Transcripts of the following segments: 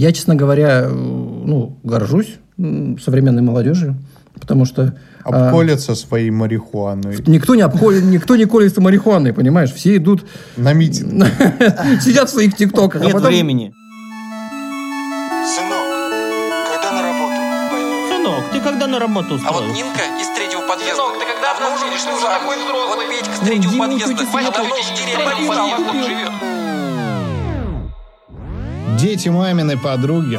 Я, честно говоря, э, ну, горжусь современной молодежью, потому что... а, Обколятся своей марихуаной. Никто не, обколет, никто не колется марихуаной, понимаешь? Все идут, На митинг. сидят в своих тиктоках. а Нет времени. Сынок, когда на работу пойдешь? Сынок, ты когда на работу А вот устроился? Нинка из третьего подъезда. Сынок, ты когда давно уже не что такой взрослый? Вот Петька с Ну, третьего Дима, подъезда. давно в деревне деревне подъезд. вот живет. Дети маминой подруги.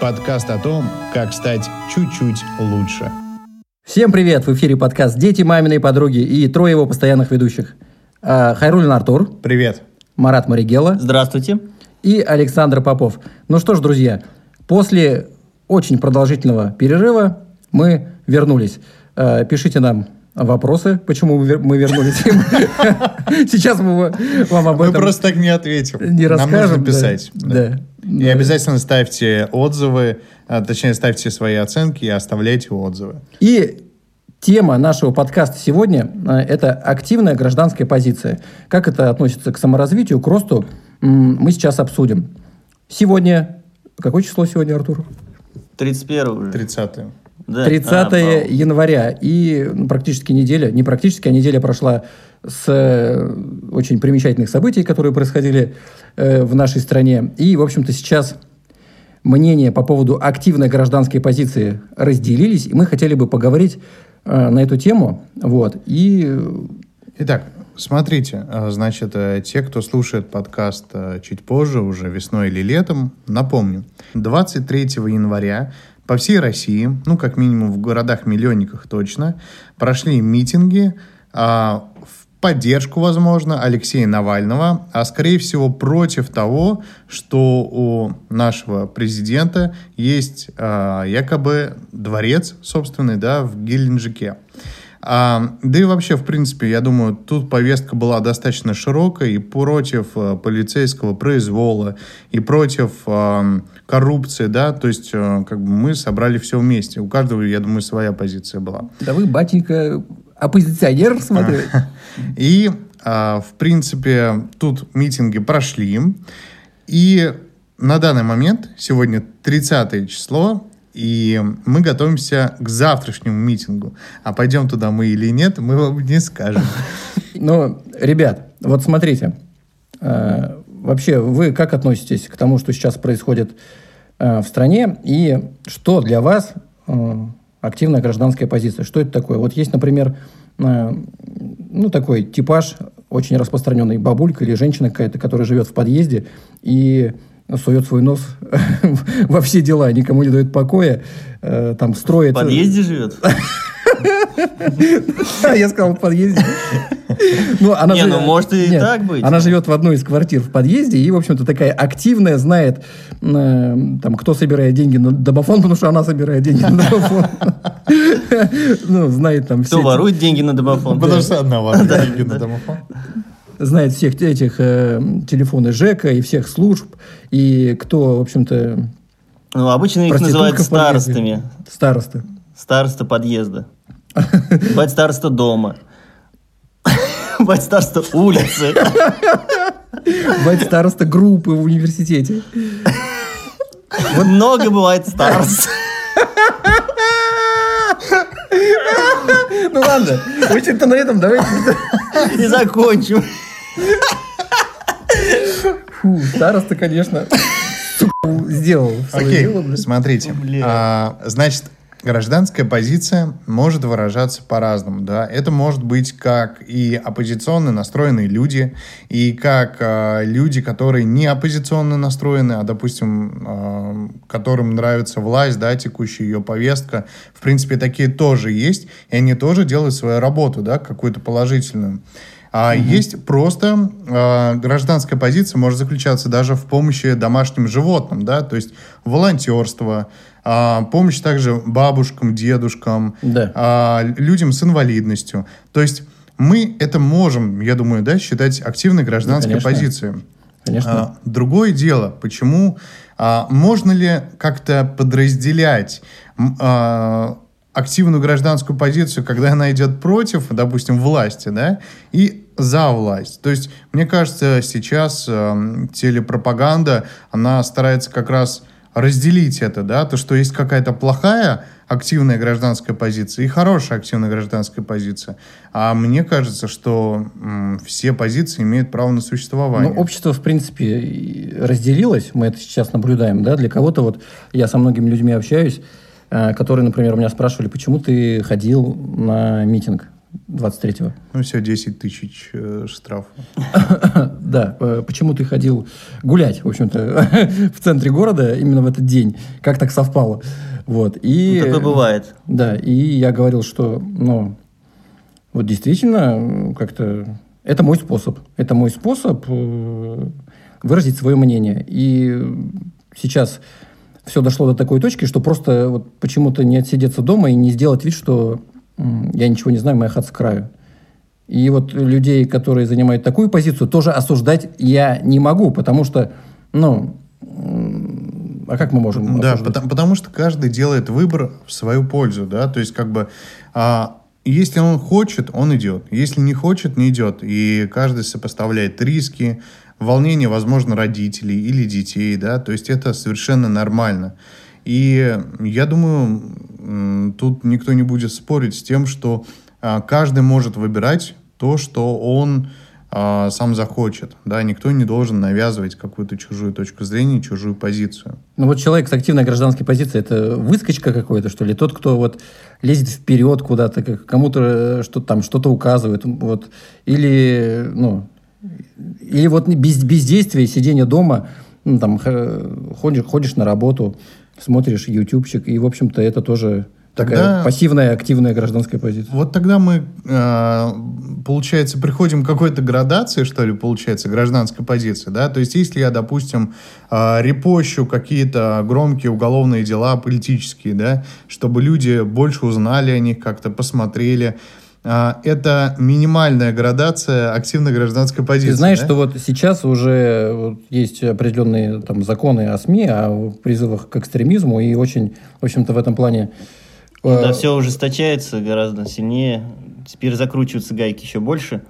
Подкаст о том, как стать чуть-чуть лучше. Всем привет! В эфире подкаст «Дети, маминые подруги» и трое его постоянных ведущих. А, Хайрулин Артур, Привет. Марат Маригела Здравствуйте. и Александр Попов. Ну что ж, друзья, после очень продолжительного перерыва мы вернулись. Э, Пишите нам вопросы, почему мы вер- мы вернулись. Сейчас мы вам об Мы этом просто так не ответим. не Нам расскажем. нужно да. писать. Да. И обязательно ставьте отзывы, а, точнее, ставьте свои оценки и оставляйте отзывы. И тема нашего подкаста сегодня э, – это активная гражданская позиция. Как это относится к саморазвитию, к росту, мы сейчас обсудим. Сегодня, какое число сегодня, Артур? 31 уже. 30 Да. 30 А, января. И ну, практически неделя, не практически, а неделя прошла с э, очень примечательных событий, которые происходили э, в нашей стране. И, в общем-то, сейчас мнения по поводу активной гражданской позиции разделились, и мы хотели бы поговорить э, на эту тему. Вот. И э, Итак, смотрите, а, значит, э, те, кто слушает подкаст э, чуть позже, уже весной или летом, напомню, 23 января по всей России, ну, как минимум в городах-миллионниках точно, прошли митинги а, в поддержку, возможно, Алексея Навального, а скорее всего против того, что у нашего президента есть а, якобы дворец собственный, да, в Геленджике. А, да и вообще, в принципе, я думаю, тут повестка была достаточно широкая и против э, полицейского произвола, и против э, коррупции, да, то есть э, как бы мы собрали все вместе. У каждого, я думаю, своя позиция была. да вы, батенька, оппозиционер, смотрю. И, а, в принципе, тут митинги прошли. И на данный момент, сегодня 30 число, и мы готовимся к завтрашнему митингу. А пойдем туда мы или нет, мы вам не скажем. Ну, ребят, вот смотрите, э, вообще вы как относитесь к тому, что сейчас происходит э, в стране, и что для вас э, активная гражданская позиция? Что это такое? Вот есть, например, э, ну, такой типаж, очень распространенный, бабулька или женщина какая-то, которая живет в подъезде и сует свой нос во все дела, никому не дает покоя, там строит... В подъезде живет? Я сказал в подъезде. Ну, она Не, жи- ну, может и Нет, так быть. Она живет в одной из квартир в подъезде и, в общем-то, такая активная, знает, э, там, кто собирает деньги на домофон, потому что она собирает деньги на домофон. Ну, знает там Кто все... ворует деньги на домофон? Потому что одна ворует деньги на домофон. Знает всех этих э, телефоны ЖЭКа и всех служб, и кто, в общем-то, Ну, обычно их называют старостами. Старосты. Староста подъезда. Бать староста дома. Бать староста улицы. Бывает староста группы в университете. Много бывает старост. Ну ладно, общем-то на этом давайте... И закончим. Фу, староста, конечно, сделал Окей, дело, смотрите. А, Значит, гражданская позиция может выражаться по-разному, да. Это может быть как и оппозиционно настроенные люди, и как а, люди, которые не оппозиционно настроены, а, допустим, а, которым нравится власть, да, текущая ее повестка. В принципе, такие тоже есть, и они тоже делают свою работу, да, какую-то положительную. А есть просто э, гражданская позиция может заключаться даже в помощи домашним животным, да, то есть волонтерство, а, помощь также бабушкам, дедушкам, Да. а, людям с инвалидностью. То есть мы это можем, я думаю, да, считать активной гражданской конечно. позицией. Конечно. А, другое дело, почему а, можно ли как-то подразделять а, активную гражданскую позицию, когда она идет против, допустим, власти, да, и за власть. То есть, мне кажется, сейчас эм, телепропаганда, она старается как раз разделить это, да, то, что есть какая-то плохая активная гражданская позиция и хорошая активная гражданская позиция. А мне кажется, что м, все позиции имеют право на существование. Ну, общество, в принципе, разделилось, мы это сейчас наблюдаем, да, для кого-то вот, я со многими людьми общаюсь, э, которые, например, у меня спрашивали, почему ты ходил на митинг 23-го? Ну, все, 10 тысяч э, штрафов. Да, э, почему ты ходил гулять, в общем-то, в центре города именно в этот день, как так совпало, вот, и... Ну, такое бывает. Да, и я говорил, что, ну, вот действительно, как-то это мой способ. Это мой способ э, выразить свое мнение. И сейчас все дошло до такой точки, что просто вот почему-то не отсидеться дома и не сделать вид, что я ничего не знаю, моя хата с краю. И вот людей, которые занимают такую позицию, тоже осуждать я не могу, потому что, ну, а как мы можем Да, осуждать? потому, потому что каждый делает выбор в свою пользу, да, то есть как бы а, если он хочет, он идет, если не хочет, не идет, и каждый сопоставляет риски, волнение, возможно, родителей или детей, да, то есть это совершенно нормально. И я думаю, тут никто не будет спорить с тем, что а, каждый может выбирать то, что он а, сам захочет, да, никто не должен навязывать какую-то чужую точку зрения, чужую позицию. Ну вот человек с активной гражданской позицией, это выскочка какой-то, что ли? Тот, кто вот лезет вперед куда-то, кому-то э, что там что-то указывает, вот, или, ну, или вот без, бездействие, сидение дома, ну, там, ходишь, ходишь на работу, смотришь ютубчик, и, в общем-то, это тоже такая Тогда- пассивная, активная гражданская позиция. Вот тогда мы, э, получается, приходим к какой-то градации, что ли, получается, гражданской позиции, да, то есть если я, допустим, э, репощу какие-то громкие уголовные дела политические, да, чтобы люди больше узнали о них, как-то посмотрели, э, это минимальная градация активной гражданской позиции. Ты знаешь, да? что вот сейчас уже вот есть определенные там законы о СМИ, о призывах к экстремизму, и очень, в общем-то, в этом плане... э, Да, все ужесточается гораздо сильнее. Теперь закручиваются гайки еще больше.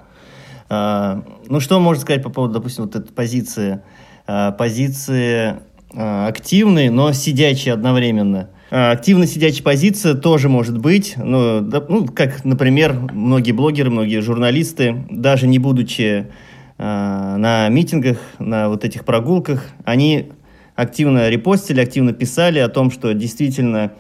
А, ну, что можно сказать по поводу, допустим, вот этой позиции? А, позиции а, активной, но сидячей одновременно. А, активно сидячая позиция тоже может быть. Да, ну, как, например, многие блогеры, многие журналисты, даже не будучи а, на митингах, на вот этих прогулках, они активно репостили, активно писали о том, что действительно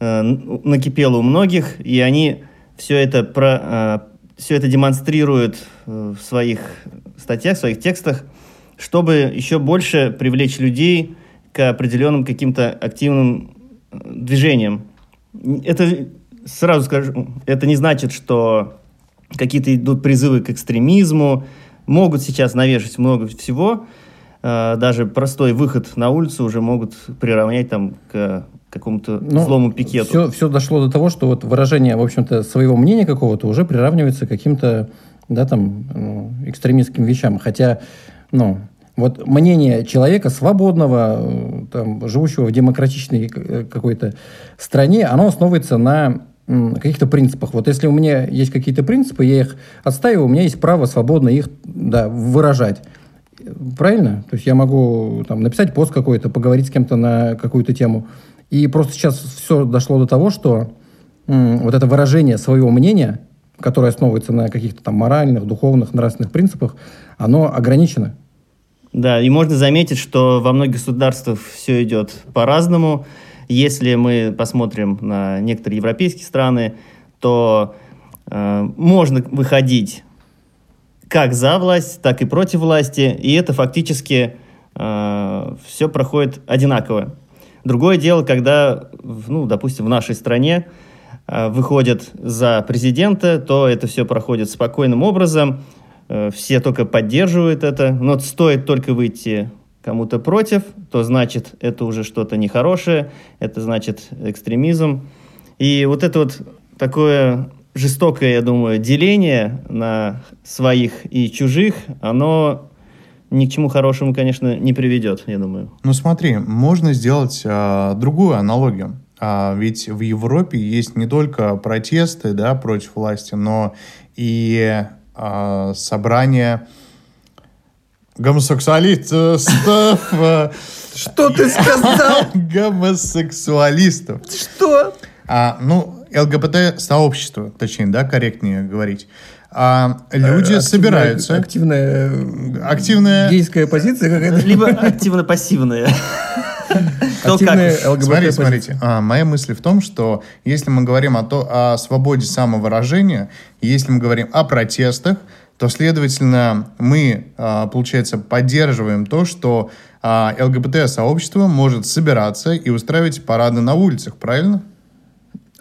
э, накипело у многих, и они все это, про, все это демонстрируют э, в своих статьях, в своих текстах, чтобы еще больше привлечь людей к определенным каким-то активным э, движениям. Это, сразу скажу, это не значит, что какие-то идут призывы к экстремизму, могут сейчас навешать много всего, э, даже простой выход на улицу уже могут приравнять там к какому-то Ну, злому пикету. Все, все дошло до того, что вот выражение, в общем-то, своего мнения какого-то уже приравнивается к каким-то, да, там, ну, экстремистским вещам. Хотя, ну, вот мнение человека свободного, э, там, живущего в демократичной э, какой-то стране, оно основывается на каких-то принципах. Вот если у меня есть какие-то принципы, я их отстаиваю, у меня есть право свободно их да, выражать. Правильно? То есть я могу там, написать пост какой-то, поговорить с кем-то на какую-то тему. И просто сейчас все дошло до того, что м, вот это выражение своего мнения, которое основывается на каких-то там моральных, духовных, нравственных принципах, оно ограничено. Да, и можно заметить, что во многих государствах все идет по-разному. Если мы посмотрим на некоторые европейские страны, то э, можно выходить как за власть, так и против власти, и это фактически э, все проходит одинаково. Другое дело, когда, ну, допустим, в нашей стране э, выходят за президента, то это все проходит спокойным образом, все только поддерживают это, но стоит только выйти кому-то против, то значит это уже что-то нехорошее, это значит экстремизм. И вот это вот такое жестокое, я думаю, деление на своих и чужих, оно ни к чему хорошему, конечно, не приведет, я думаю. Ну смотри, можно сделать а, другую аналогию. А, ведь в Европе есть не только протесты да, против власти, но и а, собрания гомосексуалистов. э, Что ты сказал? Гомосексуалистов. Что? А, ну, ЛГБТ-сообщество, точнее, да, корректнее говорить. А люди Активная- собираются. Активная Активная... гейская позиция какая-то. Либо активно-пассивные. Кто Активная как. ЛГБТ Смотрите, позиция. смотрите. А, моя мысль в том, что если мы говорим о, то, о свободе самовыражения, если мы говорим о протестах, то, следовательно, мы, а, получается, поддерживаем то, что а, ЛГБТ-сообщество может собираться и устраивать парады на улицах, правильно?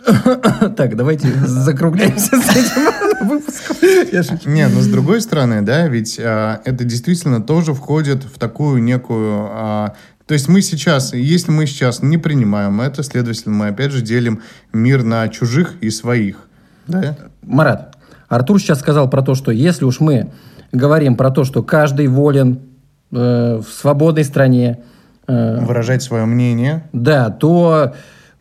Так, давайте закругляемся с этим выпуском. Я шучу. Не, но с другой стороны, да, ведь а, это действительно тоже входит в такую некую... а, то есть мы сейчас, если мы сейчас не принимаем это, следовательно, мы опять же делим мир на чужих и своих. Да? Марат, Артур сейчас сказал про то, что если уж мы говорим про то, что каждый волен э, в свободной стране, э, Выражать свое мнение. да, то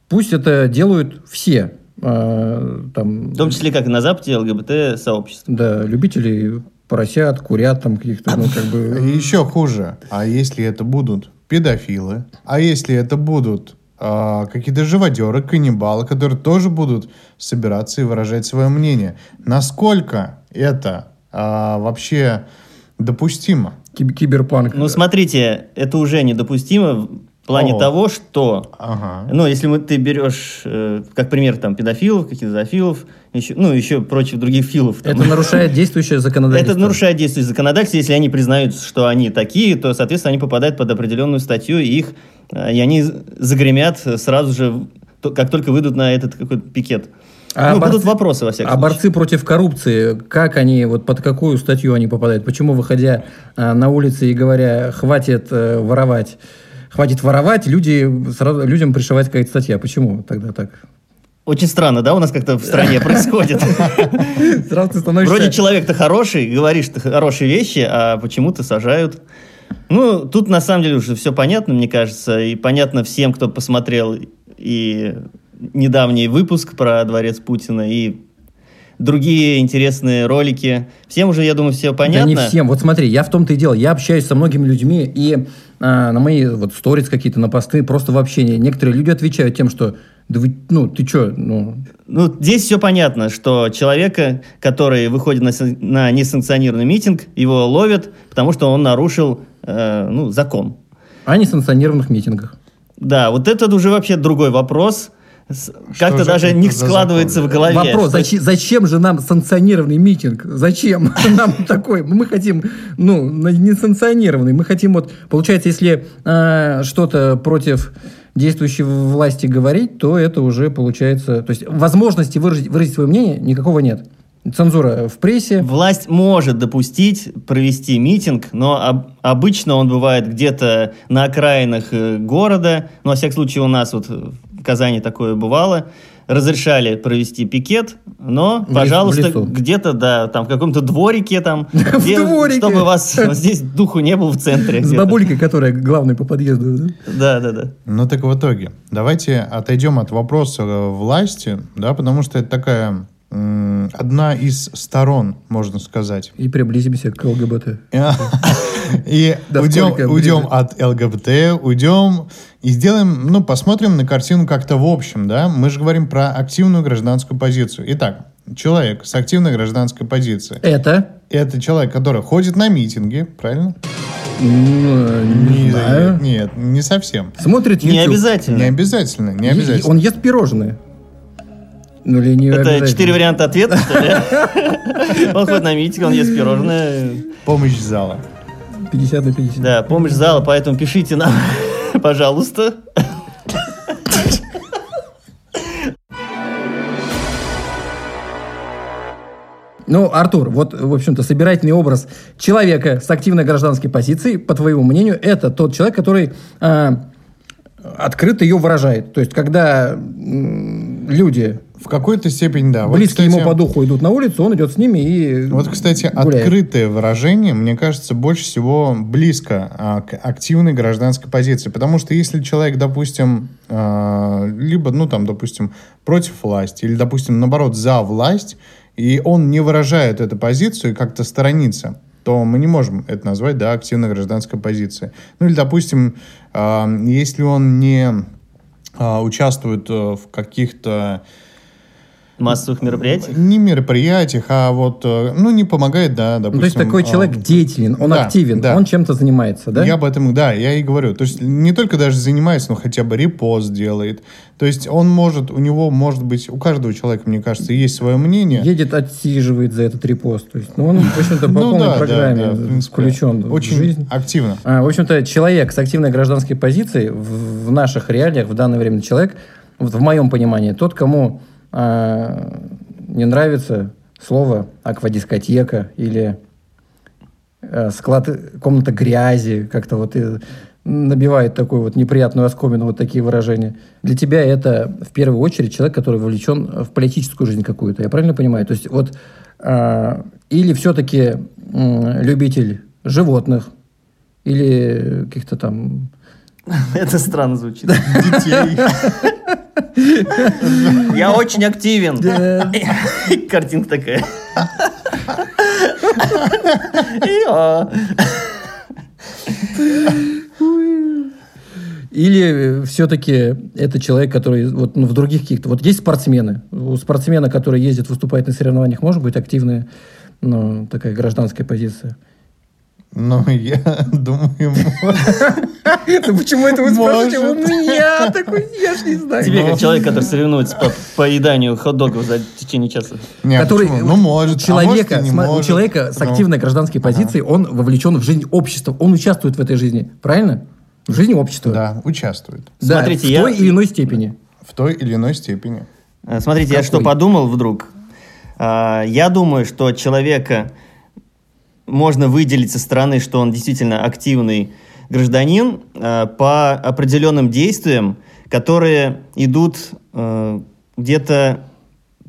пусть это делают все. Э, там, В том числе, как и на Западе, ЛГБТ-сообщество. да, любители поросят, курят там каких-то, ну, как И бы... еще хуже. А если это будут педофилы? А если это будут а, какие-то живодеры, каннибалы, которые тоже будут собираться и выражать свое мнение? Насколько это а, вообще допустимо? киб- Киберпанк. Ну, смотрите, это уже недопустимо плане О. того, что Ага. Ну, если мы, ты берешь, э, как пример, там, педофилов, каких-то зоофилов, еще, ну, еще прочих других филов. там. Это нарушает действующее законодательство. Это нарушает действие законодательства. Если они признают, что они такие, то, соответственно, они попадают под определенную статью, и их, э, и они загремят сразу же, то- как только выйдут на этот какой-то пикет. А ну, борцы- будут вопросы, во всяком А случае. борцы против коррупции, как они, вот под какую статью они попадают? Почему, выходя а, на улицы и говоря, хватит э, воровать, хватит воровать, люди, сразу, людям пришивать какая-то статья? Почему тогда так? Очень странно, да, у нас как-то в стране происходит. Сразу ты становишься... Вроде человек-то хороший, говоришь ты хорошие вещи, а почему-то сажают. Ну, тут на самом деле уже все понятно, мне кажется, и понятно всем, кто посмотрел и недавний выпуск про дворец Путина, и другие интересные ролики. Всем уже, я думаю, все понятно. Да не всем. Вот смотри, я в том-то и дело. Я общаюсь со многими людьми, и на мои вот сторис какие-то, на посты, просто в общении. Некоторые люди отвечают тем, что да вы, ну, ты что, ну, Ну, здесь все понятно, что человека, который выходит на, на несанкционированный митинг, его ловят, потому что он нарушил э, ну, закон. о несанкционированных митингах. Да, вот это уже вообще другой вопрос. Как-то же даже не складывается закон? в голове. Вопрос, что- зачем, зачем же нам санкционированный митинг? Зачем нам такой? Мы хотим, ну, несанкционированный. Мы хотим вот, получается, если э, что-то против действующей власти говорить, то это уже получается... То есть возможности выразить, выразить свое мнение никакого нет. Цензура в прессе. Власть может допустить провести митинг, но об- обычно он бывает где-то на окраинах э, города. Ну, во всяком случае, у нас вот в Казани такое бывало. Разрешали провести пикет, но, В пожалуйста, где-то, да, там в каком-то дворике там, В где- дворике. чтобы вас здесь духу не был в центре. С бабулькой, которая главной по подъезду. да? Да, да. Ну так в итоге, давайте отойдем от вопроса э, власти, да, потому что это такая одна из сторон, можно сказать. И приблизимся к ЛГБТ. И уйдем, уйдем от ЛГБТ, уйдем и сделаем, ну, посмотрим на картину как-то в общем, да. Мы же говорим про активную гражданскую позицию. Итак, человек с активной гражданской позицией. Это? Это человек, который ходит на митинги, правильно? Ну, не знаю. Нет, не совсем. Смотрит Не YouTube. обязательно. Не обязательно, не Е- обязательно. Он ест пирожные. Ну, не Это четыре варианта ответа, что ли? Он ходит на митинг, он ест пирожное. Помощь зала. 50 на 50. Да, помощь зала, поэтому пишите нам, пожалуйста. Ну, Артур, вот, в общем-то, собирательный образ человека с активной гражданской позицией, по твоему мнению, это тот человек, который а, открыто ее выражает. То есть, когда м, люди, В какой-то степени, да. Вот, близкие кстати, ему по духу, идут на улицу, он идет с ними и Вот, кстати, гуляет. открытое выражение, мне кажется, больше всего близко а, к активной гражданской позиции. Потому что если человек, допустим, а, либо, ну, там, допустим, против власти, или, допустим, наоборот, за власть, и он не выражает эту позицию и как-то сторонится, то мы не можем это назвать, да, активной гражданской позицией. Ну или, допустим, э, если он не э, участвует э, в каких-то Массовых мероприятий? не мероприятиях, а вот, э, ну, не помогает, да, допустим. Ну, то есть такой э, человек деятелен, он да, активен, да. он чем-то занимается, да? Я об этом, да, я и говорю. То есть не только даже занимается, но хотя бы репост делает. То есть он может, у него может быть, у каждого человека, мне кажется, есть свое мнение. Едет, отсиживает за этот репост. То есть, ну, он, в общем-то, по Ну полной программе включен в Очень жизнь. активно. А, В общем-то, человек с активной гражданской позицией в, в наших реалиях, в данное время человек, вот в моем понимании, тот, кому а, не нравится слово аквадискотека или э, склад, комната грязи, как-то вот и набивает такую вот неприятную оскомину, вот такие выражения. Для тебя это в первую очередь человек, который вовлечен в политическую жизнь какую-то, я правильно понимаю? То есть вот а, или все-таки любитель животных, или каких-то там... Это странно звучит. Детей. Я очень активен. Картинка такая. Или все-таки это человек, который вот, ну, в других каких-то... Вот есть спортсмены. У спортсмена, который ездит, выступает на соревнованиях, может быть активная ну, такая гражданская позиция? Ну, я думаю, Ну почему это вы спрашиваете у меня? Такой, я ж не знаю. Тебе, как человек, который соревнуется по поеданию хот-догов за течение часа. Который, ну, может, человека, а может, сма- у человека с Ну, активной гражданской позицией, он вовлечен в жизнь общества, он участвует в этой жизни, правильно? В жизни общества. Да, участвует. Да, Смотрите, в я- той или иной степени. В той или иной степени. А, Смотрите, я что подумал вдруг. А, Я думаю, что человека можно выделить со стороны, что он действительно активный гражданин а, по определенным действиям, которые идут э, где-то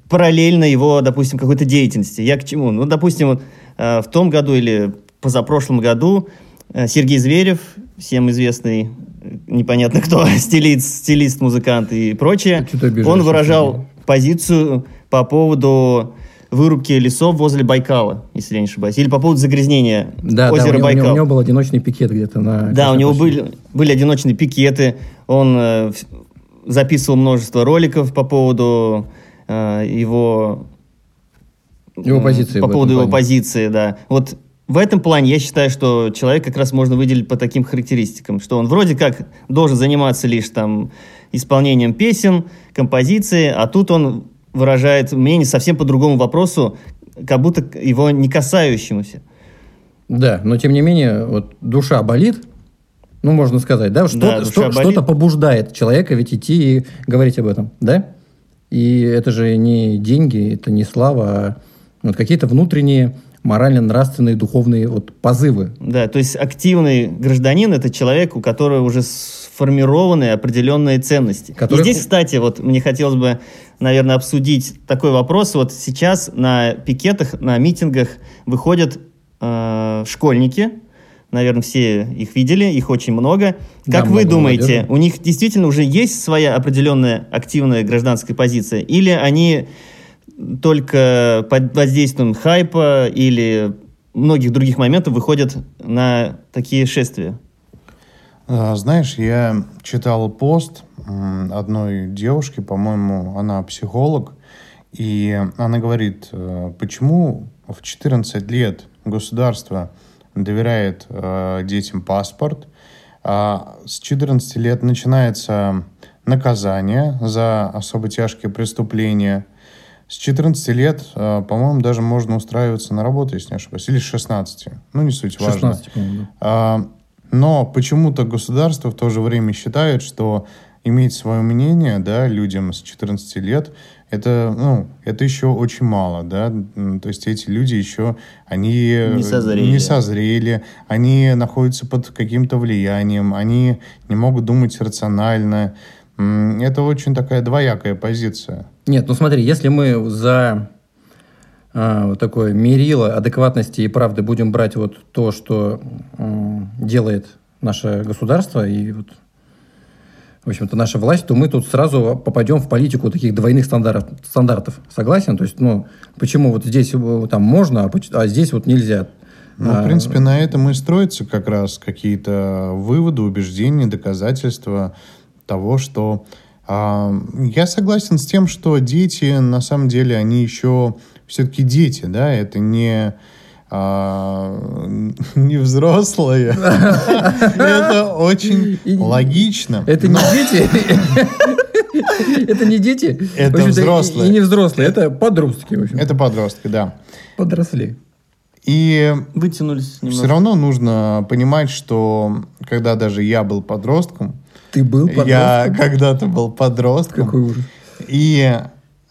параллельно его, допустим, какой-то деятельности. Я к чему? Ну, допустим, вот, э, в том году или позапрошлом году э, Сергей Зверев, всем известный, э, непонятно кто, стилист, стилист, музыкант и прочее, обижаешься, он выражал позицию по поводу вырубки лесов возле Байкала, если я не ошибаюсь, или по поводу загрязнения Да, да, у озера него, у него- Байкал. у него был одиночный пикет где-то на... Да, у него были, были одиночные пикеты, он э, записывал множество роликов по поводу э, его... Его м, позиции По поводу его плане. позиции, да. Вот в этом плане я считаю, что человек как раз можно выделить по таким характеристикам, что он вроде как должен заниматься лишь там исполнением песен, композиции, а тут он выражает мнение совсем по другому вопросу, как будто его не касающемуся. Да, но тем не менее, вот душа болит, ну, можно сказать, да, что-то, душа что, что-то побуждает человека ведь идти и говорить об этом, да? И это же не деньги, это не слава, а вот какие-то внутренние морально-нравственные, духовные вот позывы. Да, то есть активный гражданин – это человек, у которого уже сформированы определенные ценности. Который- И здесь, кстати, вот мне хотелось бы, наверное, обсудить такой вопрос. Вот сейчас на пикетах, на митингах выходят э, школьники, наверное, все их видели, их очень много. Да, Как вы много думаете, молодежи. у них действительно уже есть своя определенная активная гражданская позиция? Или они только под воздействием хайпа или многих других моментов выходят на такие шествия? А, Знаешь, я читал пост одной девушки, по-моему, она психолог, и она говорит, э, почему в 14 лет государство доверяет э, детям паспорт, а с 14 лет начинается наказание за особо тяжкие преступления. С 14 лет, э, по-моему, даже можно устраиваться на работу, если не ошибаюсь, или с 16. Ну, не суть важно. 16, по-моему, да. Но почему-то государство в то же время считает, что иметь свое мнение, да, людям с 14 лет, это, ну, это еще очень мало, да, то есть эти люди еще, они э, Не созрели. не созрели, они находятся под каким-то влиянием, они не могут думать рационально, это очень такая двоякая позиция. Нет, ну смотри, если мы за а, вот такое мерило адекватности и правды будем брать вот то, что делает наше государство и вот, в общем-то, наша власть, то мы тут сразу попадем в политику таких двойных стандартов. стандартов. Согласен? То есть, ну, почему вот здесь э, там можно, а а здесь вот нельзя? Ну, А, в принципе, на этом и строятся как раз какие-то выводы, убеждения, доказательства того, что а, я согласен с тем, что дети, на самом деле, они еще все-таки дети, да, это не а, не взрослые. Это очень логично. Это не дети. Это не дети. Это взрослые. И не взрослые, это подростки, в общем. Это подростки, да. подросли. И Вытянулись все немножко. равно нужно понимать, что когда даже я был подростком, Ты был я подростком? когда-то был подростком, Какой ужас. и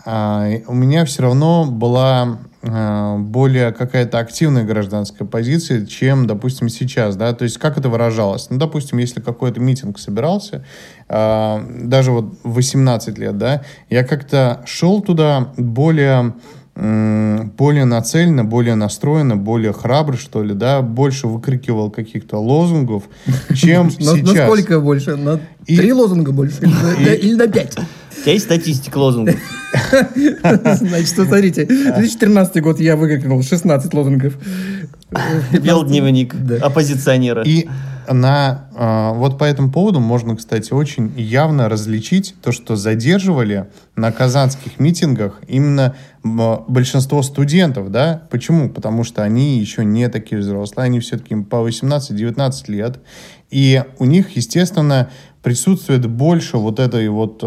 а, у меня все равно была более какая-то активная гражданская позиция, чем, допустим, сейчас, да, то есть как это выражалось? Ну, допустим, если какой-то митинг собирался, а, даже вот в 18 лет, да, я как-то шел туда более более нацеленно, более настроенно, более храбро, что ли, да, больше выкрикивал каких-то лозунгов, чем На- сейчас. Насколько больше? На три лозунга больше? На- Или на пять? У тебя есть статистика лозунгов? Значит, смотрите, 2013 год я выкрикнул 16 лозунгов. Вел дневник оппозиционера. И на а, вот по этому поводу можно, кстати, очень явно различить то, что задерживали на казанских митингах именно большинство студентов, да? Почему? Потому что они еще не такие взрослые, они все-таки по 18-19 лет, и у них, естественно, присутствует больше вот этой вот э,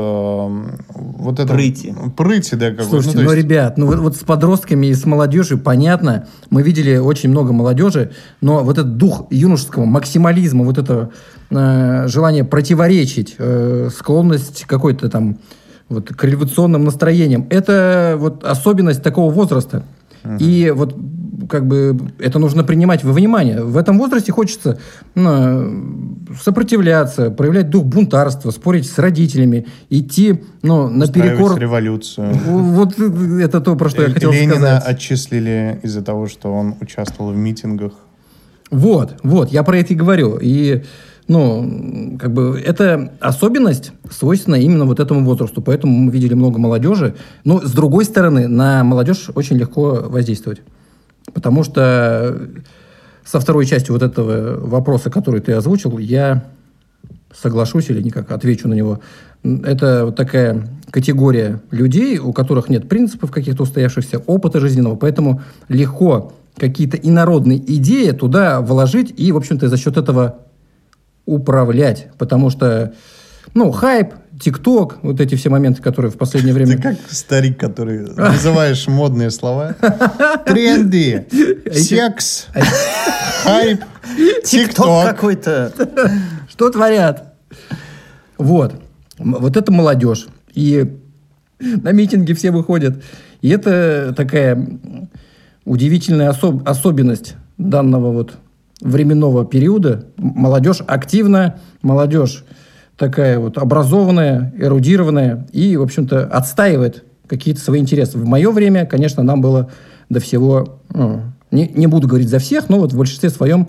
вот этого- Прыти. прыти, да, какой-то. Слушайте, Ну, ну, есть- ребят, ну вот, вот с подростками и с молодежью понятно. Мы видели очень много молодежи, но вот этот дух юношеского максимализма, вот это э, желание противоречить, э, склонность какой-то там вот к революционным настроениям, это вот особенность такого возраста. И вот как бы это нужно принимать во внимание. В этом возрасте хочется ну, сопротивляться, проявлять дух бунтарства, спорить с родителями, идти ну, наперекор устраивать революцию. вот это то, про что я хотел Ленина сказать. отчислили из-за того, что он участвовал в митингах. Вот, вот, я про это и говорю. И, ну, как бы, это особенность свойственна именно вот этому возрасту. Поэтому мы видели много молодежи. Но, с другой стороны, на молодежь очень легко воздействовать. Потому что со второй частью вот этого вопроса, который ты озвучил, я соглашусь или никак отвечу на него. Это вот такая категория людей, у которых нет принципов каких-то устоявшихся, опыта жизненного, поэтому легко какие-то инородные идеи туда вложить и, в общем-то, за счет этого управлять. Потому что, ну, хайп, ТикТок, вот эти все моменты, которые в последнее Ты время... как старик, который называешь модные слова. Тренды, секс, хайп, Тикток какой-то. Что творят? Вот. Вот это молодежь. И на митинги все выходят. И это такая удивительная особ- особенность данного вот временного периода. Молодежь активна, молодежь такая вот образованная, эрудированная и, в общем-то, отстаивает какие-то свои интересы. В мое время, конечно, нам было до всего, ну, не, не буду говорить за всех, но вот в большинстве своем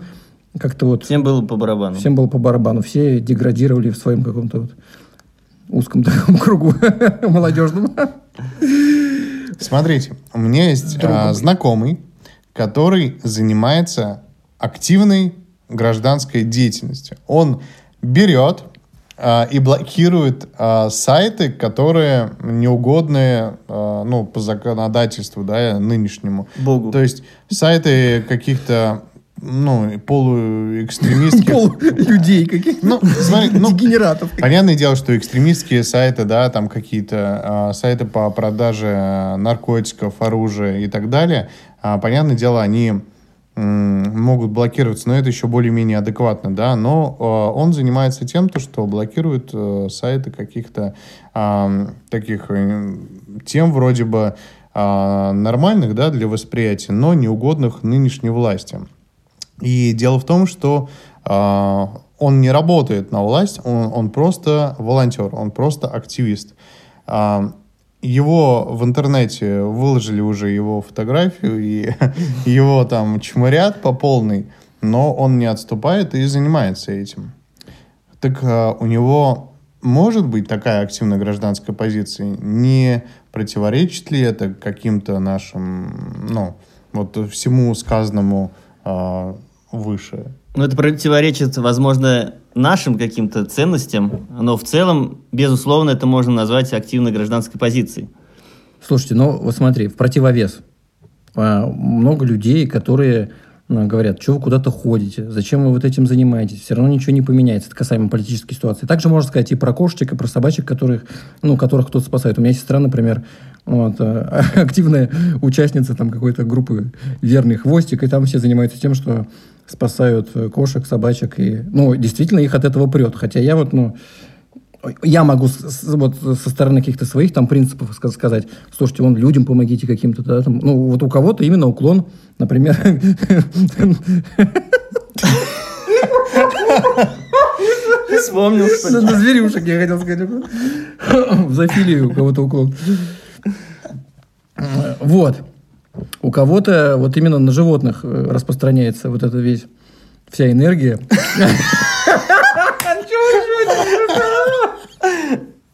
как-то вот Всем было по барабану. Всем было по барабану. Все деградировали в своем каком-то вот узком таком кругу молодежном. Смотрите, у меня есть а, знакомый, который занимается активной гражданской деятельностью. Он берет а, и блокирует а, сайты, которые неугодны а, ну, по законодательству да, нынешнему. Богу. То есть сайты каких-то ну, полуэкстремистских... Пол людей каких-то. Ну, смотри, ну, Дегенератов. Понятное дело, что экстремистские сайты, да, там какие-то а, сайты по продаже наркотиков, оружия и так далее, а, понятное дело, они могут блокироваться, но это еще более-менее адекватно, да, но а, он занимается тем, то, что блокирует э, сайты каких-то а, таких э, тем вроде бы а, нормальных, да, для восприятия, но неугодных нынешней власти. И дело в том, что а, он не работает на власть, он, он просто волонтер, он просто активист. Его в интернете выложили уже его фотографию, и его там чморят по полной, но он не отступает и занимается этим. Так а, у него может быть такая активная гражданская позиция? Не противоречит ли это каким-то нашим, ну, вот всему сказанному а, выше. Ну, это противоречит, возможно, нашим каким-то ценностям, но в целом, безусловно, это можно назвать активной гражданской позицией. Слушайте, ну вот смотри, в противовес. А, много людей, которые ну, говорят, что вы куда-то ходите, зачем вы вот этим занимаетесь, все равно ничего не поменяется, это касаемо политической ситуации. Также можно сказать и про кошечек, и про собачек, которых, ну, которых кто-то спасает. У меня сестра, например, вот, а, активная участница там какой-то группы «Верный хвостик», и там все занимаются тем, что спасают э, кошек, собачек, и, ну, действительно их от этого прет. Хотя я вот, ну, я могу вот со стороны каких-то своих там принципов ска- сказать, слушайте, вон людям помогите каким-то, да, там, ну, вот у кого-то именно уклон, например, Вспомнил, что на на зверюшек, я хотел сказать, в зоофилию у кого-то уклон. Вот. У кого-то вот именно на животных э, распространяется вот эта весь вся энергия.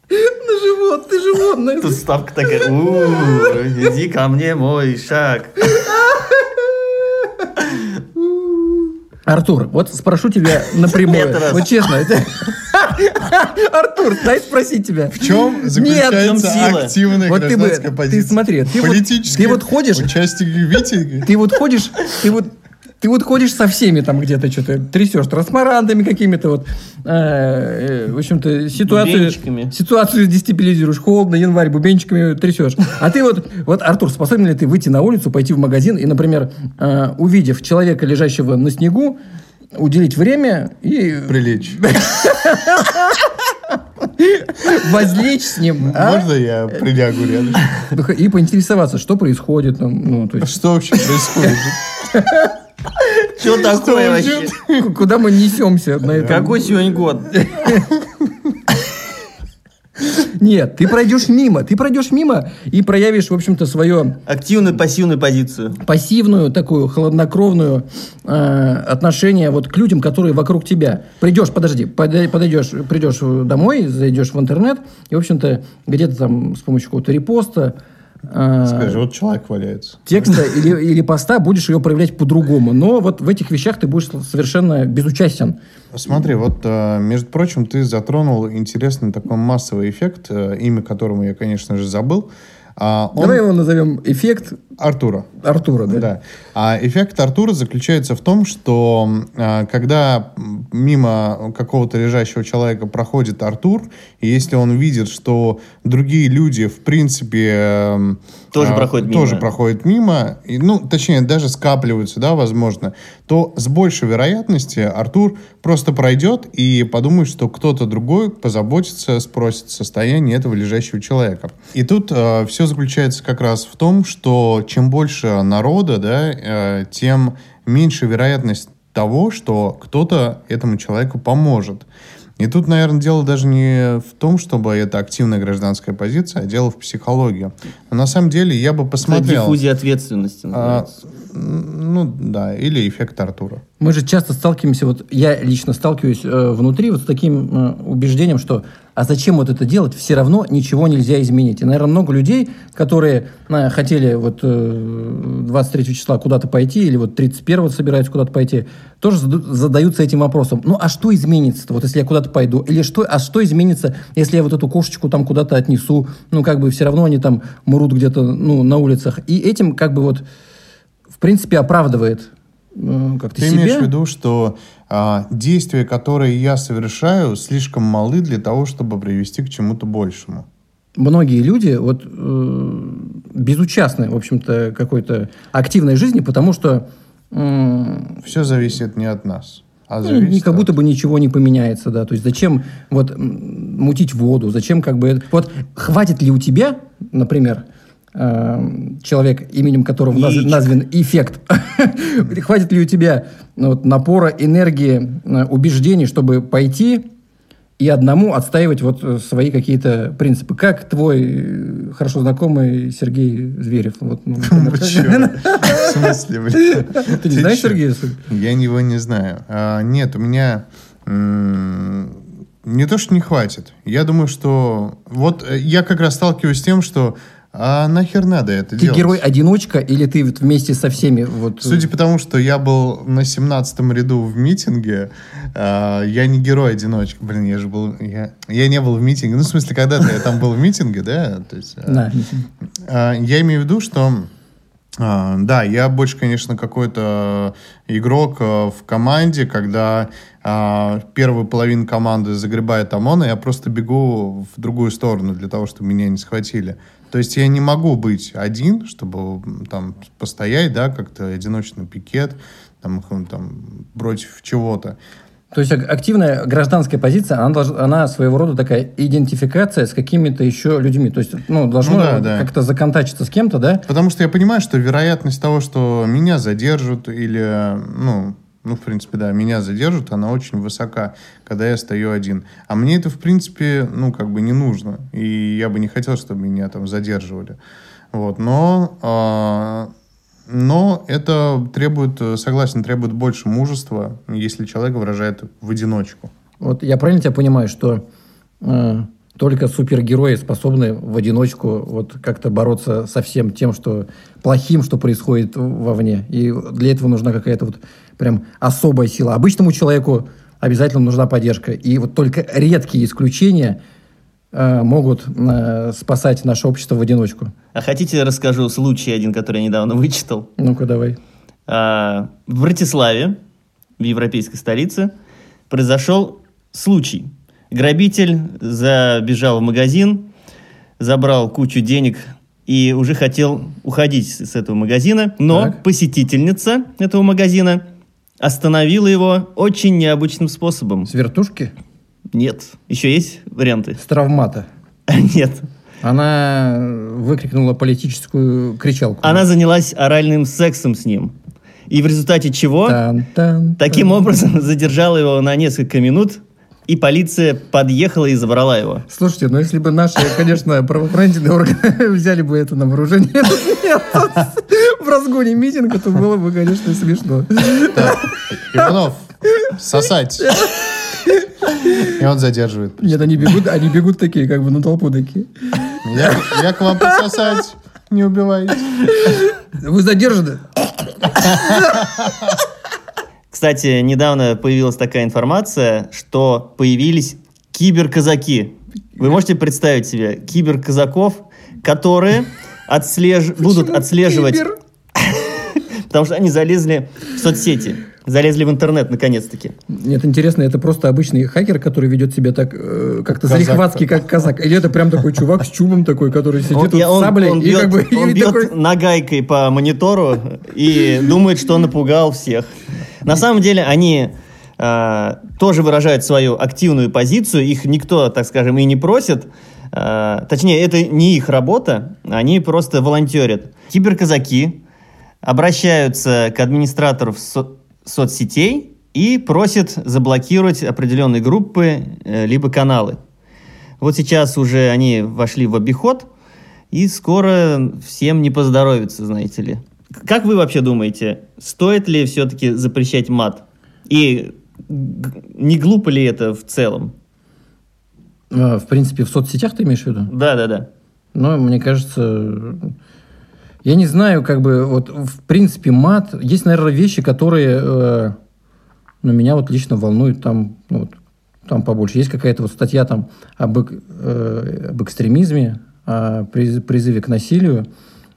На живот, ты животное. Тут ставка такая, «У, иди ко мне, мой шаг. Артур, вот спрошу тебя напрямую. Нет, раз. Вот честно. это- Артур, дай спросить тебя. В чем заключается активная Вот ты бы- гражданская ты позиция? смотри, ты вот- ты вот ходишь- участие митинга? Ты вот ходишь, ты вот ты вот ходишь со всеми там где-то что-то трясешь трансмарантами какими-то вот, э, э, в общем-то, ситуацию, ситуацию дестабилизируешь, холодно, январь, бубенчиками трясешь. А ты вот, вот, Артур, способен ли ты выйти на улицу, пойти в магазин и, например, э, увидев человека, лежащего на снегу, уделить время и Прилечь. возлечь с ним, а? Можно я прилягу рядом? и поинтересоваться, что происходит там, ну, то есть, Что вообще происходит? Что такое вообще? куда мы несемся на этом? Какой сегодня год? Нет, ты пройдешь мимо, ты пройдешь мимо и проявишь, в общем-то, свое Активную, пассивную позицию. пассивную, такую хладнокровную э, отношение вот к людям, которые вокруг тебя. Придешь, подожди, подойдешь, придешь домой, зайдешь в интернет, и, в общем-то, где-то там с помощью какого-то репоста э, Скажи, вот человек валяется. текста или, или поста будешь ее проявлять по-другому. Но вот в этих вещах ты будешь совершенно безучастен. Смотри, вот, э, между прочим, ты затронул интересный такой массовый эффект, э, имя которому я, конечно же, забыл. А, он- Давай его назовем эффект Артура. Артура, да? Да. А эффект Артура заключается в том, что а, когда мимо какого-то лежащего человека проходит Артур, и если он видит, что другие люди, в принципе, эм, Тоже а, проходят мимо. тоже проходят мимо, и, ну, точнее, даже скапливаются, да, возможно, то с большей вероятностью Артур просто пройдет и подумает, что кто-то другой позаботится, спросит состояние этого лежащего человека. И тут все заключается как раз в том, что чем больше народа, да, э, тем меньше вероятность того, что кто-то этому человеку поможет. И тут, наверное, дело даже не в том, чтобы это активная гражданская позиция, а дело в психологии. Но на самом деле я бы Это посмотрел... диффузия ответственности А, ну, да, или эффект Артура. Мы же часто сталкиваемся, вот я лично сталкиваюсь э, внутри вот с таким э, убеждением, что а зачем вот это делать, все равно ничего нельзя изменить. И, наверное, много людей, которые э, хотели вот э, 23 числа куда-то пойти или вот 31 собираются куда-то пойти, тоже задаются этим вопросом. Ну, а что изменится вот если я куда-то пойду? Или что, а что изменится, если я вот эту кошечку там куда-то отнесу? Ну, как бы все равно они там мрут где-то, ну, на улицах. И этим как бы вот в принципе, оправдывает э, как-то Ты себя. имеешь в виду, что действия, которые я совершаю, слишком малы для того, чтобы привести к чему-то большему? Многие люди вот э, безучастны, в общем-то, какой-то активной жизни, потому что м, Все зависит не от нас, а ну, зависит как от- будто бы ничего не поменяется, да. То есть зачем вот мутить воду, зачем как бы... Вот хватит ли у тебя, например, э, человек, именем которого наз- назван эффект, хватит ли у тебя ну, вот, напора, энергии, э, убеждений, чтобы пойти и одному отстаивать вот э, свои какие-то принципы. Как твой э, хорошо знакомый Сергей Зверев. Вот, ну? В смысле, блин? Ты не знаешь? Сергея? Я его не знаю. А, нет, у меня не то, что не хватит. Я думаю, что... Вот я как раз сталкиваюсь с тем, что А нахер надо это Ты делать? герой-одиночка или ты вот вместе со всеми? Вот, Судя по тому, что я был на 17-м ряду в митинге, а, я не герой-одиночка. Блин, я же был... Я, я не был в митинге. Ну, в смысле, когда-то я там был в митинге, да? То есть, а, На. а, я имею в виду, что... а, да, я больше, конечно, какой-то игрок а, в команде, когда а, первую половину команды загребает ОМОН, и я просто бегу в другую сторону для того, чтобы меня не схватили. То есть я не могу быть один, чтобы там постоять, да, как-то одиночный пикет, там, там, против чего-то. То есть ак- активная гражданская позиция, она, долж- она своего рода такая идентификация с какими-то еще людьми. То есть, ну, должно Ну да, да. как-то законтачиться с кем-то, да? Потому что я понимаю, что вероятность того, что меня задержат или, ну, ну, в принципе, да, меня задержат, она очень высока, когда я стою один. А мне это, в принципе, ну, как бы не нужно. И я бы не хотел, чтобы меня там задерживали. Вот, но, а, но это требует, согласен, требует больше мужества, если человек выражает в одиночку. Вот я правильно тебя понимаю, что э, только супергерои способны в одиночку вот как-то бороться со всем тем, что плохим, что происходит вовне. И для этого нужна какая-то вот прям особая сила. Обычному человеку обязательно нужна поддержка. И вот только редкие исключения э, могут э, спасать наше общество в одиночку. А хотите, расскажу случай один, который я недавно вычитал? Ну-ка, давай. А, В Братиславе, в европейской столице, произошел случай. Грабитель забежал в магазин, забрал кучу денег и уже хотел уходить с этого магазина, но Так. посетительница этого магазина остановила его очень необычным способом. С вертушки? Нет. Еще есть варианты? С травмата. Нет. Она выкрикнула политическую кричалку. Она занялась оральным сексом с ним. И в результате чего таким образом задержала его на несколько минут, и полиция подъехала и забрала его. Слушайте, ну если бы наши, конечно, правоохранительные органы взяли бы это на вооружение в разгоне митинга, то было бы, конечно, смешно. Иванов, сосать. И он задерживает. Нет, они бегут, они бегут такие, как бы на толпу такие. Я, я к вам пососать. Не убивайте. Вы задержаны? Кстати, недавно появилась такая информация, что появились киберказаки. Вы можете представить себе киберказаков, которые отслеж... будут отслеживать, потому что они залезли в соцсети, залезли в интернет наконец-таки. Нет, интересно, это просто обычный хакер, который ведет себя так, э, как-то залихватски, как казак. Или это прям такой чувак с чубом такой, который сидит Он, тут я- с он- саблей он и бьет, как бы... он и бьет такой- нагайкой по монитору и думает, что напугал всех. На самом деле они э, тоже выражают свою активную позицию. Их никто, так скажем, и не просит. Э, точнее, это не их работа. Они просто волонтерят. Киберказаки обращаются к администратору со- соцсетей и просят заблокировать определенные группы э, либо каналы. Вот сейчас уже они вошли в обиход, и скоро всем не поздоровится, знаете ли. Как вы вообще думаете, стоит ли все-таки запрещать мат? И не глупо ли это в целом? А, В принципе, в соцсетях ты имеешь в виду? Да-да-да. Но мне кажется, я не знаю, как бы, вот, в принципе, мат, есть, наверное, вещи, которые, э, ну, меня вот лично волнуют там, ну, вот, там побольше. Есть какая-то вот статья там об, э, об экстремизме, о приз- призыве к насилию,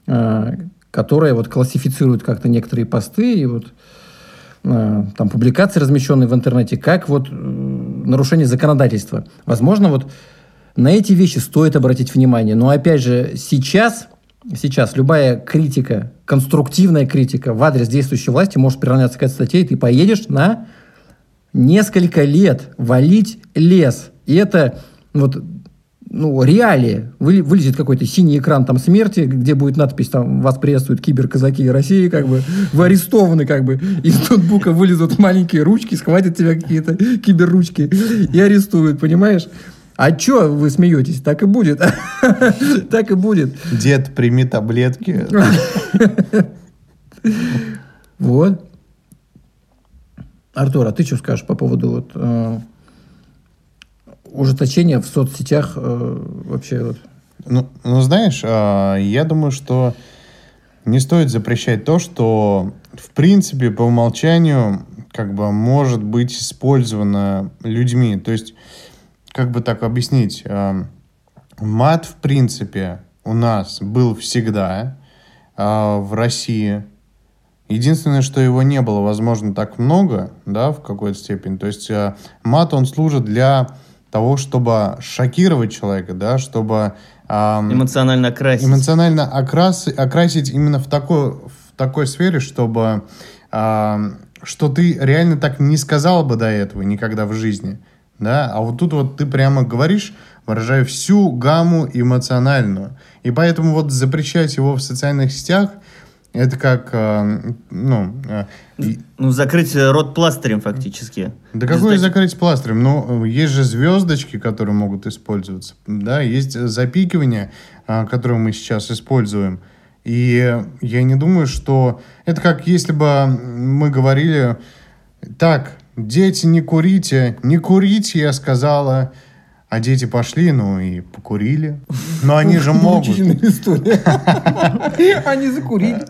э, которая вот классифицирует как-то некоторые посты и вот э, там публикации, размещенные в интернете, как вот э, нарушение законодательства. Возможно, вот на эти вещи стоит обратить внимание. Но опять же, сейчас, сейчас любая критика, конструктивная критика в адрес действующей власти может приравняться к этой статье, и ты поедешь на несколько лет валить лес. И это вот ну, реалии. Вы- Вылезет какой-то синий экран там смерти, где будет надпись там «Вас приветствуют киберказаки России», как бы вы арестованы, как бы из ноутбука вылезут маленькие ручки, схватят тебя какие-то киберручки и арестуют, понимаешь? А чё вы смеетесь? Так и будет. Так и будет. Дед, прими таблетки. Вот. Артур, а ты что скажешь по поводу вот, э, ужесточения в соцсетях э, вообще вот? Ну, ну, знаешь, а, я думаю, что не стоит запрещать то, что, в принципе, по умолчанию, как бы, может быть использовано людьми. То есть, как бы так объяснить, а, мат, в принципе, у нас был всегда а, в России. Единственное, что его не было, возможно, так много, да, в какой-то степени. То есть а, мат, он служит для того, чтобы шокировать человека, да, чтобы... ам, Эмоционально окрасить. эмоционально окрас, окрасить именно в такой, в такой сфере, чтобы ам, что ты реально так не сказал бы до этого никогда в жизни. Да? А вот тут вот ты прямо говоришь, выражая всю гамму эмоциональную. И поэтому вот запрещать его в социальных сетях, это как, а, ну, и- Ну, закрыть э, рот пластырем фактически. да Без таки- закрыть пластырем? Ну, э, есть же звездочки, которые могут использоваться. Да, есть э, запикивание, а, которое мы сейчас используем. И я не думаю, что... Это как если бы мы говорили, так, дети, не курите, не курите, я сказала, а дети пошли, ну и покурили. Но они же могут. История. Они закурили.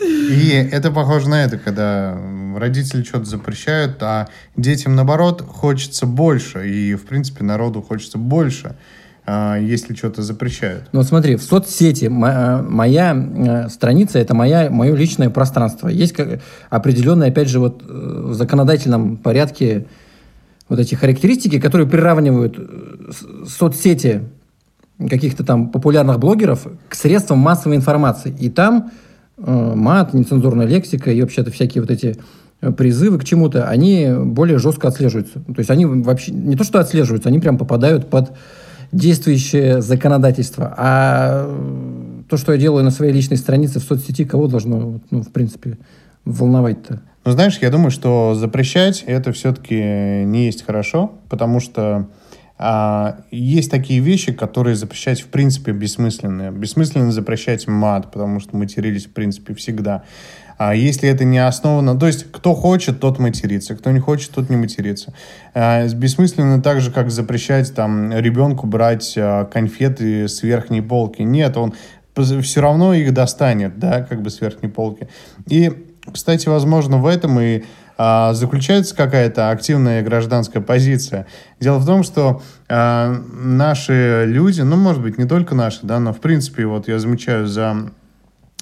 И это похоже на это, когда родители что-то запрещают, а детям, наоборот, хочется больше. И, в принципе, народу хочется больше, если что-то запрещают. Ну, смотри, в соцсети мо- моя э, страница – это моя, мое личное пространство. Есть определенные, опять же, вот э, в законодательном порядке вот эти характеристики, которые приравнивают э, соцсети каких-то там популярных блогеров к средствам массовой информации. И там э, мат, нецензурная лексика и вообще-то всякие вот эти э, призывы к чему-то, они более жестко отслеживаются. То есть они вообще не то, что отслеживаются, они прям попадают под действующее законодательство. А э, то, что я делаю на своей личной странице в соцсети, кого должно, ну, в принципе, волновать-то? Но знаешь, я думаю, что запрещать это все-таки не есть хорошо, потому что а, есть такие вещи, которые запрещать в принципе бессмысленные. Бессмысленно запрещать мат, потому что матерились в принципе всегда. А если это не основано... То есть, кто хочет, тот матерится, кто не хочет, тот не матерится. А, бессмысленно так же, как запрещать там ребенку брать а, конфеты с верхней полки. Нет, он все равно их достанет, да, как бы с верхней полки. И, кстати, возможно, в этом и а, заключается какая-то активная гражданская позиция. Дело в том, что а, наши люди, ну, может быть, не только наши, да, но, в принципе, вот я замечаю за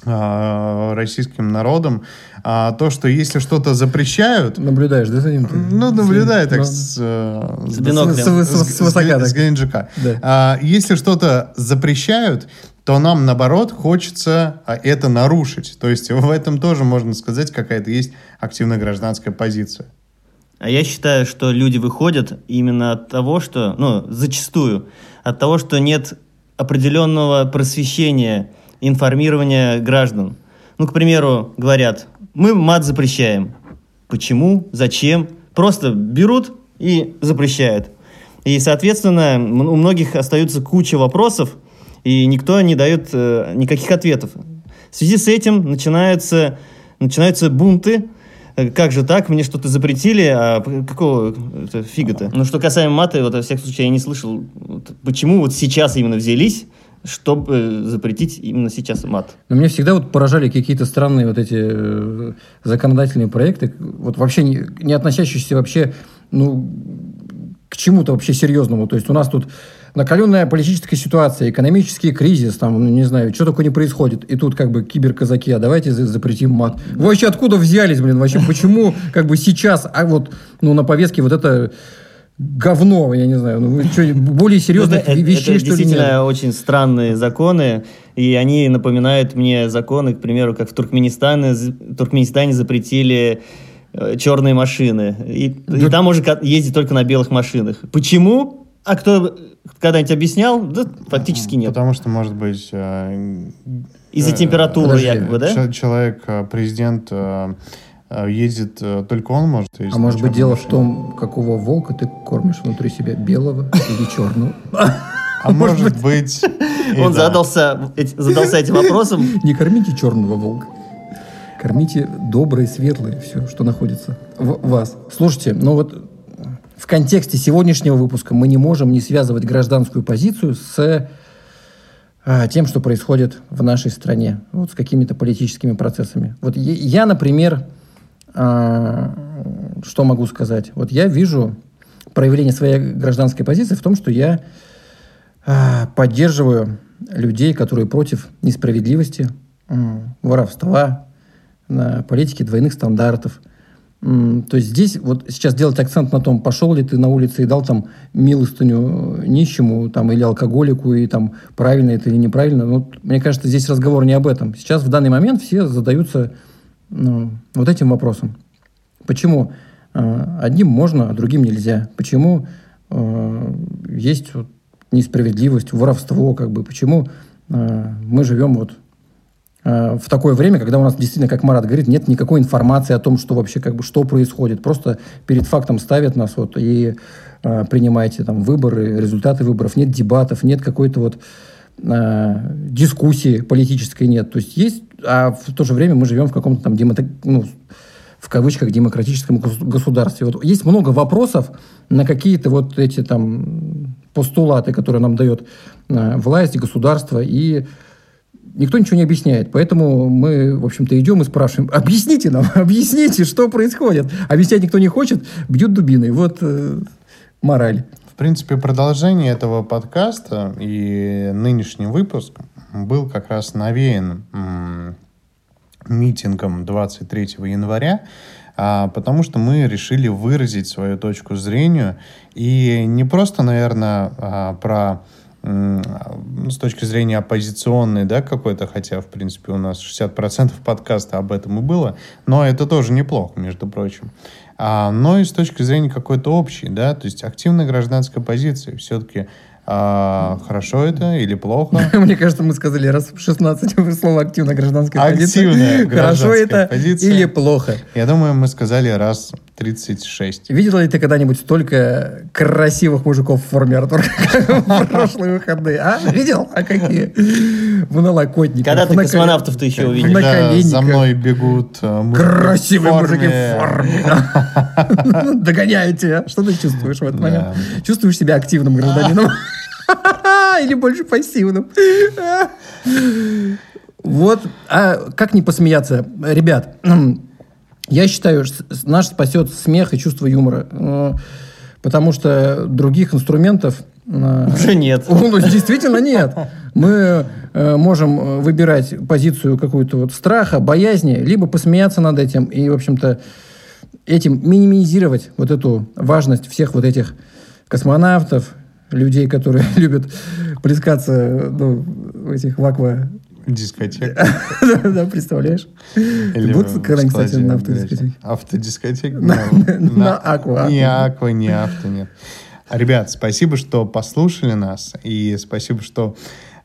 российским народом, а, то, что если что-то запрещают, Наблюдаешь, да, за ним? ну, наблюдаю так Ну, с, э, С биноклем. С- с- с- с, свысока Ген- так. с Геленджика. Да. А, если что-то запрещают, то нам, наоборот, хочется а, это нарушить. То есть в этом тоже, можно сказать, какая-то есть активная гражданская позиция. А я считаю, что люди выходят именно от того, что, ну, зачастую, от того, что нет определенного просвещения, информирования граждан. Ну, к примеру, говорят, мы мат запрещаем. Почему? Зачем? Просто берут и запрещают. И, соответственно, у многих остаются куча вопросов, и никто не дает э, никаких ответов. В связи с этим начинаются, начинаются бунты. Э, Как же так? Мне что-то запретили, а какого это фига-то? Ну, что касаемо мата, вот, во всяком случае, я не слышал, вот, почему вот сейчас именно взялись, чтобы э, запретить именно сейчас мат. Но меня всегда вот поражали какие-то странные вот эти э, законодательные проекты, вот вообще не, не относящиеся вообще, ну, к чему-то вообще серьезному. То есть у нас тут накаленная политическая ситуация, экономический кризис, там, ну, не знаю, что такое не происходит. И тут как бы киберказаки, а давайте за- запретим мат. Вы вообще откуда взялись, блин, вообще? Почему как бы сейчас, а вот, ну, на повестке вот это говно, я не знаю, ну, что, более серьезных Ну, это, вещей, это что ли, действительно нет? очень странные законы, и они напоминают мне законы, к примеру, как в Туркменистане, в Туркменистане запретили э, черные машины, и, и там можно ездить только на белых машинах. Почему? А кто когда-нибудь объяснял? Да, фактически нет. Потому что, может быть, э, Из-за э, температуры, подожди, якобы, да? че- человек, э, президент, ездит, э, только он может ездить. А может быть, дело в машине. том, какого волка ты кормишь внутри себя, белого или черного? А может быть... Он да. задался, эти- задался этим вопросом. Не кормите черного волка. Кормите доброе, светлое, все, что находится в вас. Слушайте, ну вот в контексте сегодняшнего выпуска мы не можем не связывать гражданскую позицию с а, тем, что происходит в нашей стране, вот с какими-то политическими процессами. Вот я, например, что могу сказать? Вот я вижу проявление своей гражданской позиции в том, что я а, поддерживаю людей, которые против несправедливости, воровства, политики двойных стандартов. То есть здесь вот сейчас делать акцент на том, пошел ли ты на улице и дал там милостыню нищему там, или алкоголику, и там правильно это или неправильно. Ну, мне кажется, здесь разговор не об этом. Сейчас в данный момент все задаются вот этим вопросом. Почему э, одним можно, а другим нельзя? Почему э, есть несправедливость, воровство, как бы? Почему э, мы живем вот в такое время, когда у нас действительно, как Марат говорит, нет никакой информации о том, что вообще как бы что происходит. Просто перед фактом ставят нас вот и э, принимайте там выборы, результаты выборов. Нет дебатов, нет какой-то вот дискуссии политической нет. То есть есть, а в то же время мы живем в каком-то там демото- ну, в кавычках демократическом гос- государстве. Вот есть много вопросов на какие-то вот эти там постулаты, которые нам дает э, власть, государство, и никто ничего не объясняет. Поэтому мы, в общем-то, идем и спрашиваем, объясните нам, объясните, что происходит. Объяснять никто не хочет, бьют дубиной. Вот э, мораль. Принципе, продолжение этого подкаста и нынешний выпуск был как раз навеян митингом 23 января, а, потому что мы решили выразить свою точку зрения и не просто, наверное, а, про с точки зрения оппозиционной, да, какой-то, хотя, в принципе, у нас 60% подкаста об этом и было, но это тоже неплохо, между прочим. А, но и с точки зрения какой-то общей, да, то есть активной гражданской позиции. Все-таки а, хорошо это или плохо? Мне кажется, мы сказали раз в 16 слово активная гражданская позиция. Активная Хорошо гражданская это позиция. или плохо. Я думаю, мы сказали раз 36. Видел ли ты когда-нибудь столько красивых мужиков в форме Артур, как в прошлые выходные? А? Видел? А какие? В налокотниках. Когда ты накол- космонавтов-то еще в увидишь? Когда за мной бегут э, Красивые мужики в форме. Догоняют тебя. Что ты чувствуешь в этот момент? Чувствуешь себя активным гражданином? Или больше пассивным? Вот, а как не посмеяться? Ребят, я считаю, что наш спасет смех и чувство юмора. Э, Потому что других инструментов... э, Уже нет. ну, действительно нет. Мы э, можем выбирать позицию какую-то вот страха, боязни, либо посмеяться над этим и, в общем-то, этим минимизировать вот эту важность всех вот этих космонавтов, людей, которые любят плескаться ну, в этих в аква... Дискотека. Да, представляешь? Будут в когда, кстати, на автодискотеке? Автодискотека? На аква. Не аква, не авто, нет. Ребят, спасибо, что послушали нас. И спасибо, что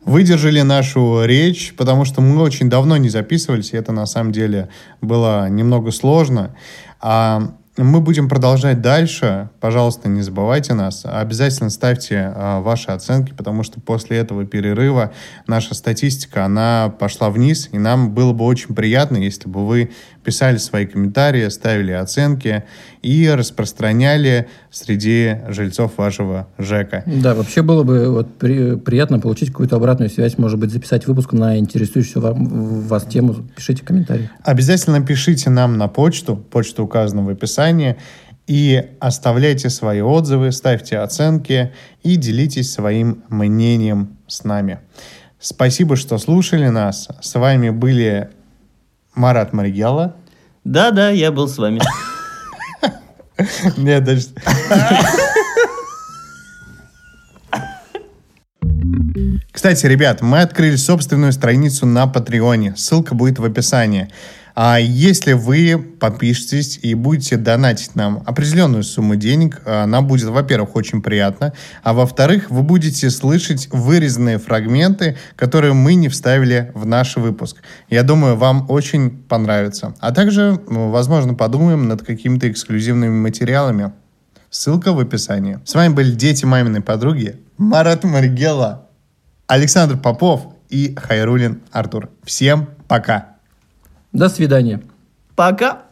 выдержали нашу речь, потому что мы очень давно не записывались, и это на самом деле было немного сложно. А мы будем продолжать дальше. Пожалуйста, не забывайте нас. Обязательно ставьте а, ваши оценки, потому что после этого перерыва наша статистика, она пошла вниз, и нам было бы очень приятно, если бы вы писали свои комментарии, ставили оценки и распространяли среди жильцов вашего ЖЭКа. Да, вообще было бы вот при- приятно получить какую-то обратную связь, может быть, записать выпуск на интересующую вам, вас тему. Пишите комментарии. Обязательно пишите нам на почту, почта указана в описании, и оставляйте свои отзывы, ставьте оценки и делитесь своим мнением с нами. Спасибо, что слушали нас. С вами были Марат Маригела. Да-да, я был с вами. Нет, даже... Кстати, ребят, мы открыли собственную страницу на Патреоне. Ссылка будет в описании. А если вы подпишетесь и будете донатить нам определенную сумму денег, а, нам будет, во-первых, очень приятно, а во-вторых, вы будете слышать вырезанные фрагменты, которые мы не вставили в наш выпуск. Я думаю, вам очень понравится. А также, ну, возможно, подумаем над какими-то эксклюзивными материалами. Ссылка в описании. С вами были дети маминой подруги Марат Маргела, Александр Попов и Хайрулин Артур. Всем пока! До свидания. Пока.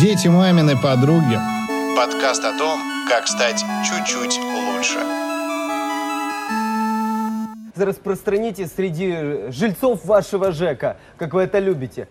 Дети мамины подруги. Подкаст о том, как стать чуть-чуть лучше. Распространите среди жильцов вашего ЖЭКа, как вы это любите.